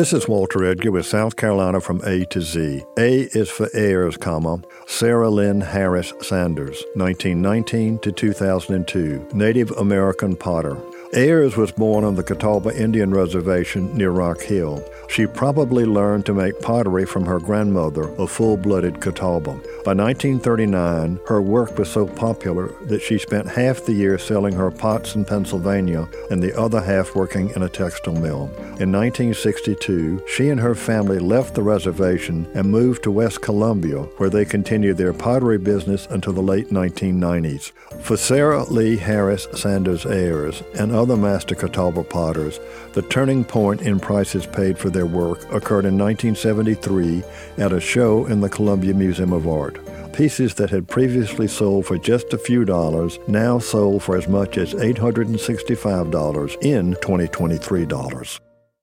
This is Walter Edgar with South Carolina from A to Z. A is for Ayers, comma, Sarah Lee Harris Sanders, 1919 to 2002, Native American potter. Ayers was born on the Catawba Indian Reservation near Rock Hill. She probably learned to make pottery from her grandmother, a full blooded Catawba. By 1939, her work was so popular that she spent half the year selling her pots in Pennsylvania and the other half working in a textile mill. In 1962, she and her family left the reservation and moved to West Columbia, where they continued their pottery business until the late 1990s. For Sarah Lee Harris Sanders Ayers and other master Catawba potters, the turning point in prices paid for their work occurred in 1973 at a show in the Columbia Museum of Art. Pieces that had previously sold for just a few dollars now sold for as much as $865 in 2023 dollars.